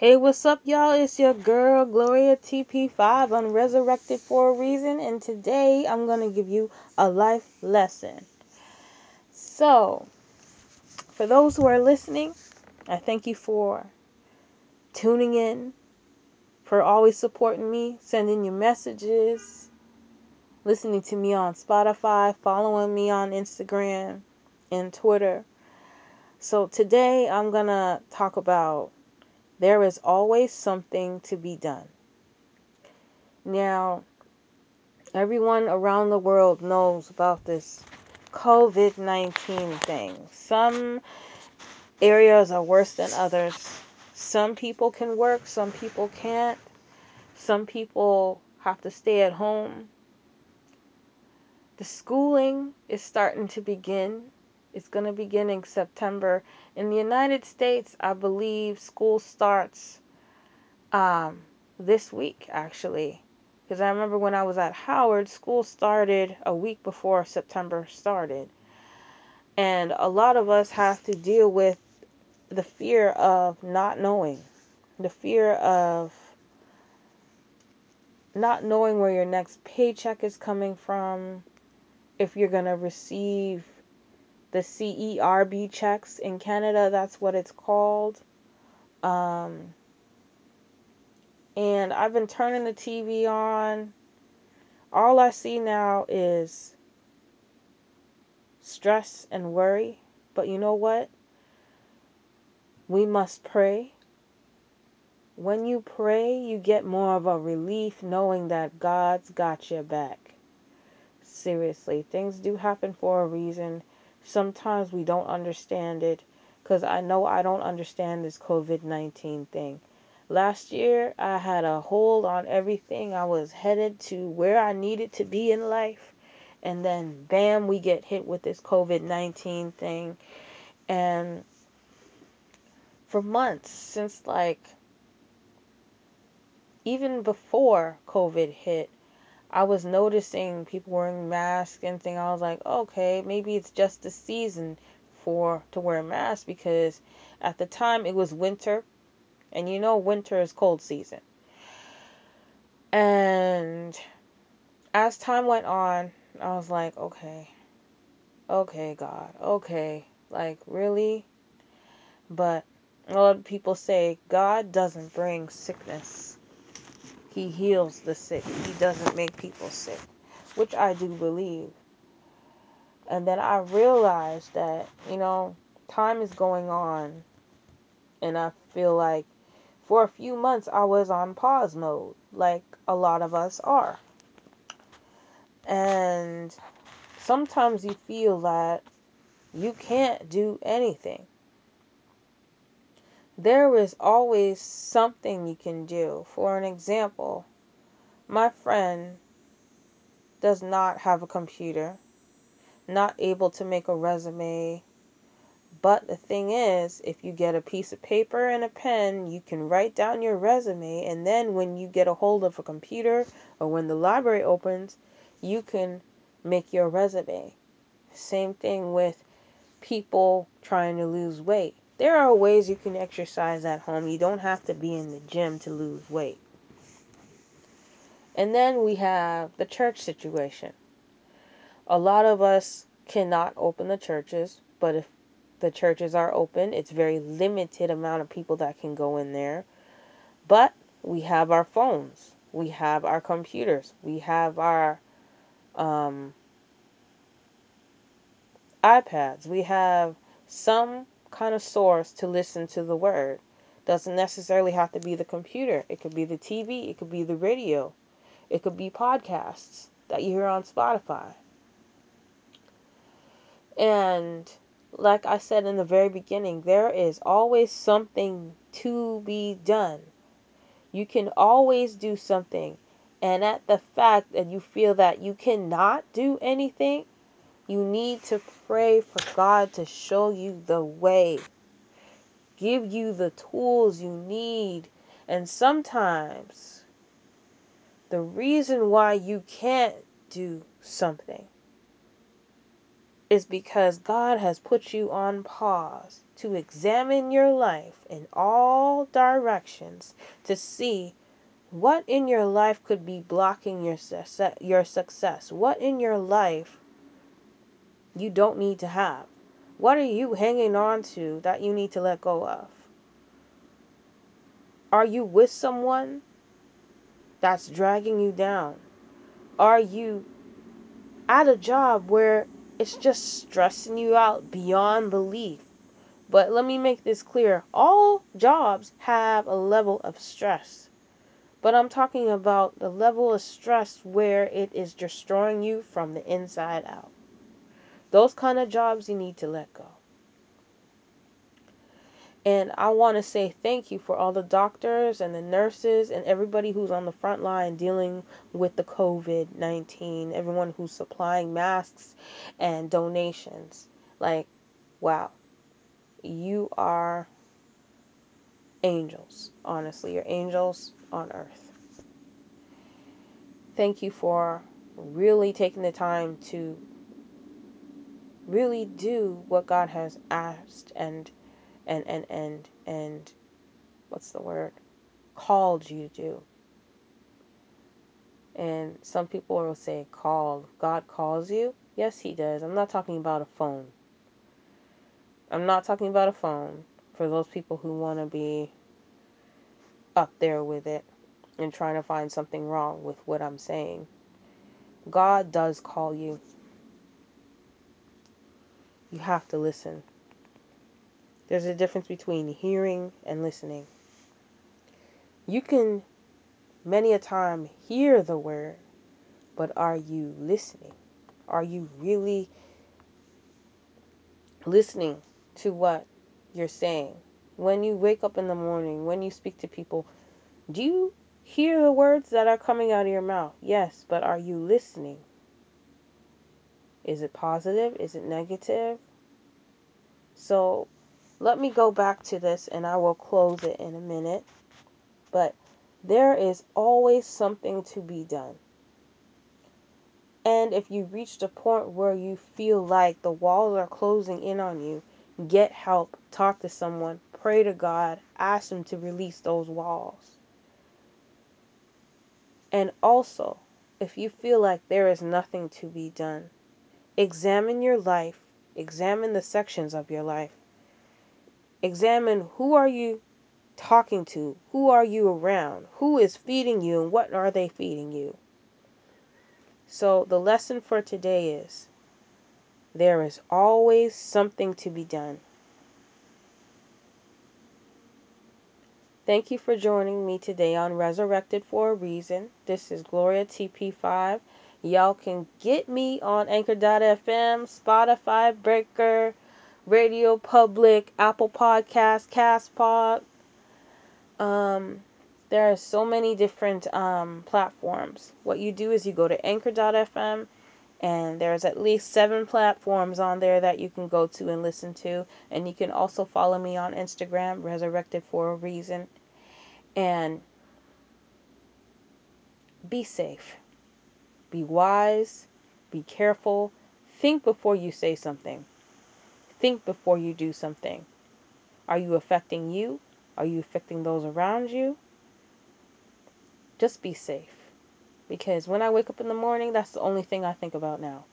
Hey, what's up, y'all? It's your girl, Gloria TP5. I'm resurrected for a reason, and today I'm going to give you a life lesson. So, for those who are listening, I thank you for tuning in, for always supporting me, sending you messages, listening to me on Spotify, following me on Instagram and Twitter. So, today I'm going to talk about there is always something to be done. Now, everyone around the world knows about this COVID 19 thing. Some areas are worse than others. Some people can work, some people can't. Some people have to stay at home. The schooling is starting to begin. It's going to begin in September. In the United States, I believe school starts um, this week, actually. Because I remember when I was at Howard, school started a week before September started. And a lot of us have to deal with the fear of not knowing, the fear of not knowing where your next paycheck is coming from, if you're going to receive the CERB checks in Canada, that's what it's called. Um, and I've been turning the TV on. All I see now is stress and worry. But you know what? We must pray. When you pray, you get more of a relief knowing that God's got your back. Seriously, things do happen for a reason. Sometimes we don't understand it because I know I don't understand this COVID 19 thing. Last year, I had a hold on everything. I was headed to where I needed to be in life. And then, bam, we get hit with this COVID 19 thing. And for months, since like even before COVID hit, I was noticing people wearing masks and thing. I was like, okay, maybe it's just the season for to wear masks because at the time it was winter, and you know winter is cold season. And as time went on, I was like, okay, okay, God, okay, like really. But a lot of people say God doesn't bring sickness he heals the sick. He doesn't make people sick, which I do believe. And then I realized that, you know, time is going on, and I feel like for a few months I was on pause mode, like a lot of us are. And sometimes you feel that you can't do anything. There is always something you can do. For an example, my friend does not have a computer, not able to make a resume. But the thing is, if you get a piece of paper and a pen, you can write down your resume, and then when you get a hold of a computer or when the library opens, you can make your resume. Same thing with people trying to lose weight. There are ways you can exercise at home. You don't have to be in the gym to lose weight. And then we have the church situation. A lot of us cannot open the churches, but if the churches are open, it's very limited amount of people that can go in there. But we have our phones, we have our computers, we have our um, iPads, we have some kind of source to listen to the word. Doesn't necessarily have to be the computer. It could be the TV, it could be the radio, it could be podcasts that you hear on Spotify. And like I said in the very beginning, there is always something to be done. You can always do something. And at the fact that you feel that you cannot do anything, you need to pray for God to show you the way, give you the tools you need. And sometimes the reason why you can't do something is because God has put you on pause to examine your life in all directions to see what in your life could be blocking your success, your success. What in your life you don't need to have. What are you hanging on to that you need to let go of? Are you with someone that's dragging you down? Are you at a job where it's just stressing you out beyond belief? But let me make this clear all jobs have a level of stress. But I'm talking about the level of stress where it is destroying you from the inside out. Those kind of jobs you need to let go. And I want to say thank you for all the doctors and the nurses and everybody who's on the front line dealing with the COVID 19, everyone who's supplying masks and donations. Like, wow, you are angels, honestly. You're angels on earth. Thank you for really taking the time to really do what God has asked and and and and and what's the word? Called you to do. And some people will say called. God calls you yes he does. I'm not talking about a phone. I'm not talking about a phone for those people who want to be up there with it and trying to find something wrong with what i'm saying. God does call you you have to listen there's a difference between hearing and listening you can many a time hear the word, but are you listening? Are you really listening to what you're saying? When you wake up in the morning, when you speak to people, do you hear the words that are coming out of your mouth? Yes, but are you listening? Is it positive? Is it negative? So let me go back to this and I will close it in a minute. But there is always something to be done. And if you reached a point where you feel like the walls are closing in on you, get help, talk to someone, pray to God, ask Him to release those walls. And also, if you feel like there is nothing to be done, examine your life, examine the sections of your life. Examine who are you talking to? Who are you around? Who is feeding you and what are they feeding you? So the lesson for today is there is always something to be done. Thank you for joining me today on Resurrected for a Reason. This is Gloria TP5. Y'all can get me on Anchor.fm, Spotify, Breaker, Radio Public, Apple Podcast, Castpod. Um, there are so many different um, platforms. What you do is you go to Anchor.fm and there's at least seven platforms on there that you can go to and listen to and you can also follow me on instagram resurrected for a reason and be safe be wise. Be careful. Think before you say something. Think before you do something. Are you affecting you? Are you affecting those around you? Just be safe. Because when i wake up in the morning that's the only thing i think about now.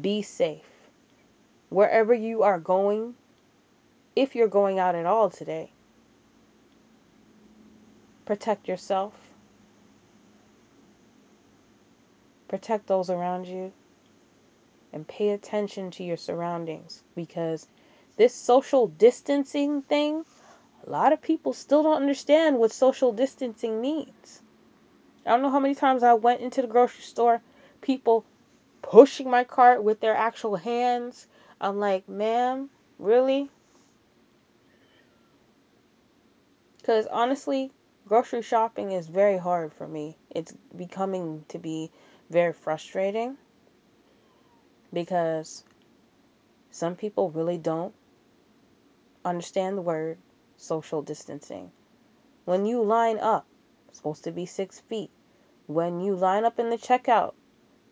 Be safe. Wherever you are going if you're going out at all today, protect yourself, protect those around you, and pay attention to your surroundings because this social distancing thing, a lot of people still don't understand what social distancing means. I don't know how many times I went into the grocery store, people pushing my cart with their actual hands. I'm like, ma'am, really? Because honestly, grocery shopping is very hard for me. It's becoming to be very frustrating because some people really don't understand the word social distancing. When you line up, supposed to be six feet. When you line up in the checkout,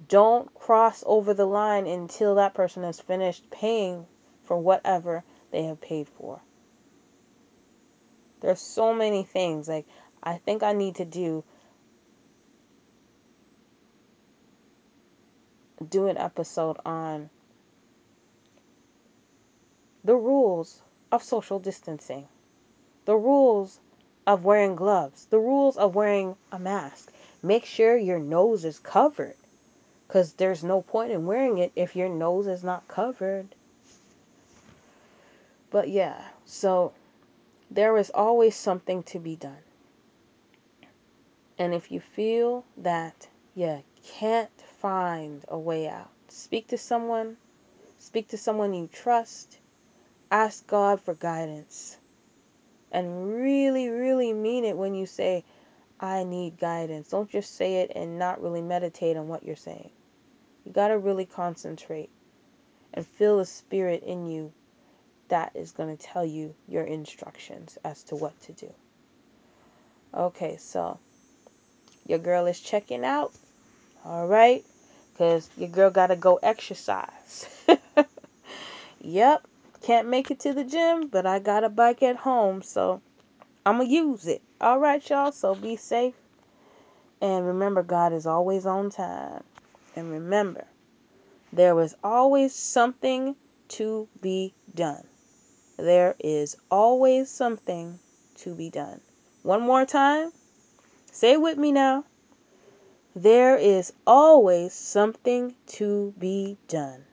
Don't cross over the line until that person has finished paying for whatever they have paid for. There's so many things. Like, I think I need to do do an episode on the rules of social distancing, the rules of wearing gloves, the rules of wearing a mask. Make sure your nose is covered because there's no point in wearing it if your nose is not covered. But yeah, so there is always something to be done. And if you feel that you can't find a way out, speak to someone, speak to someone you trust, ask God for guidance. And really, really mean it when you say, I need guidance. Don't just say it and not really meditate on what you're saying. You got to really concentrate and feel the spirit in you that is going to tell you your instructions as to what to do. Okay, so your girl is checking out. All right, because your girl got to go exercise. yep, can't make it to the gym, but I got a bike at home, so I'm going to use it. All right, y'all, so be safe. And remember, God is always on time. And remember, there is always something to be done. There is always something to be done. One more time. Say it with me now. There is always something to be done.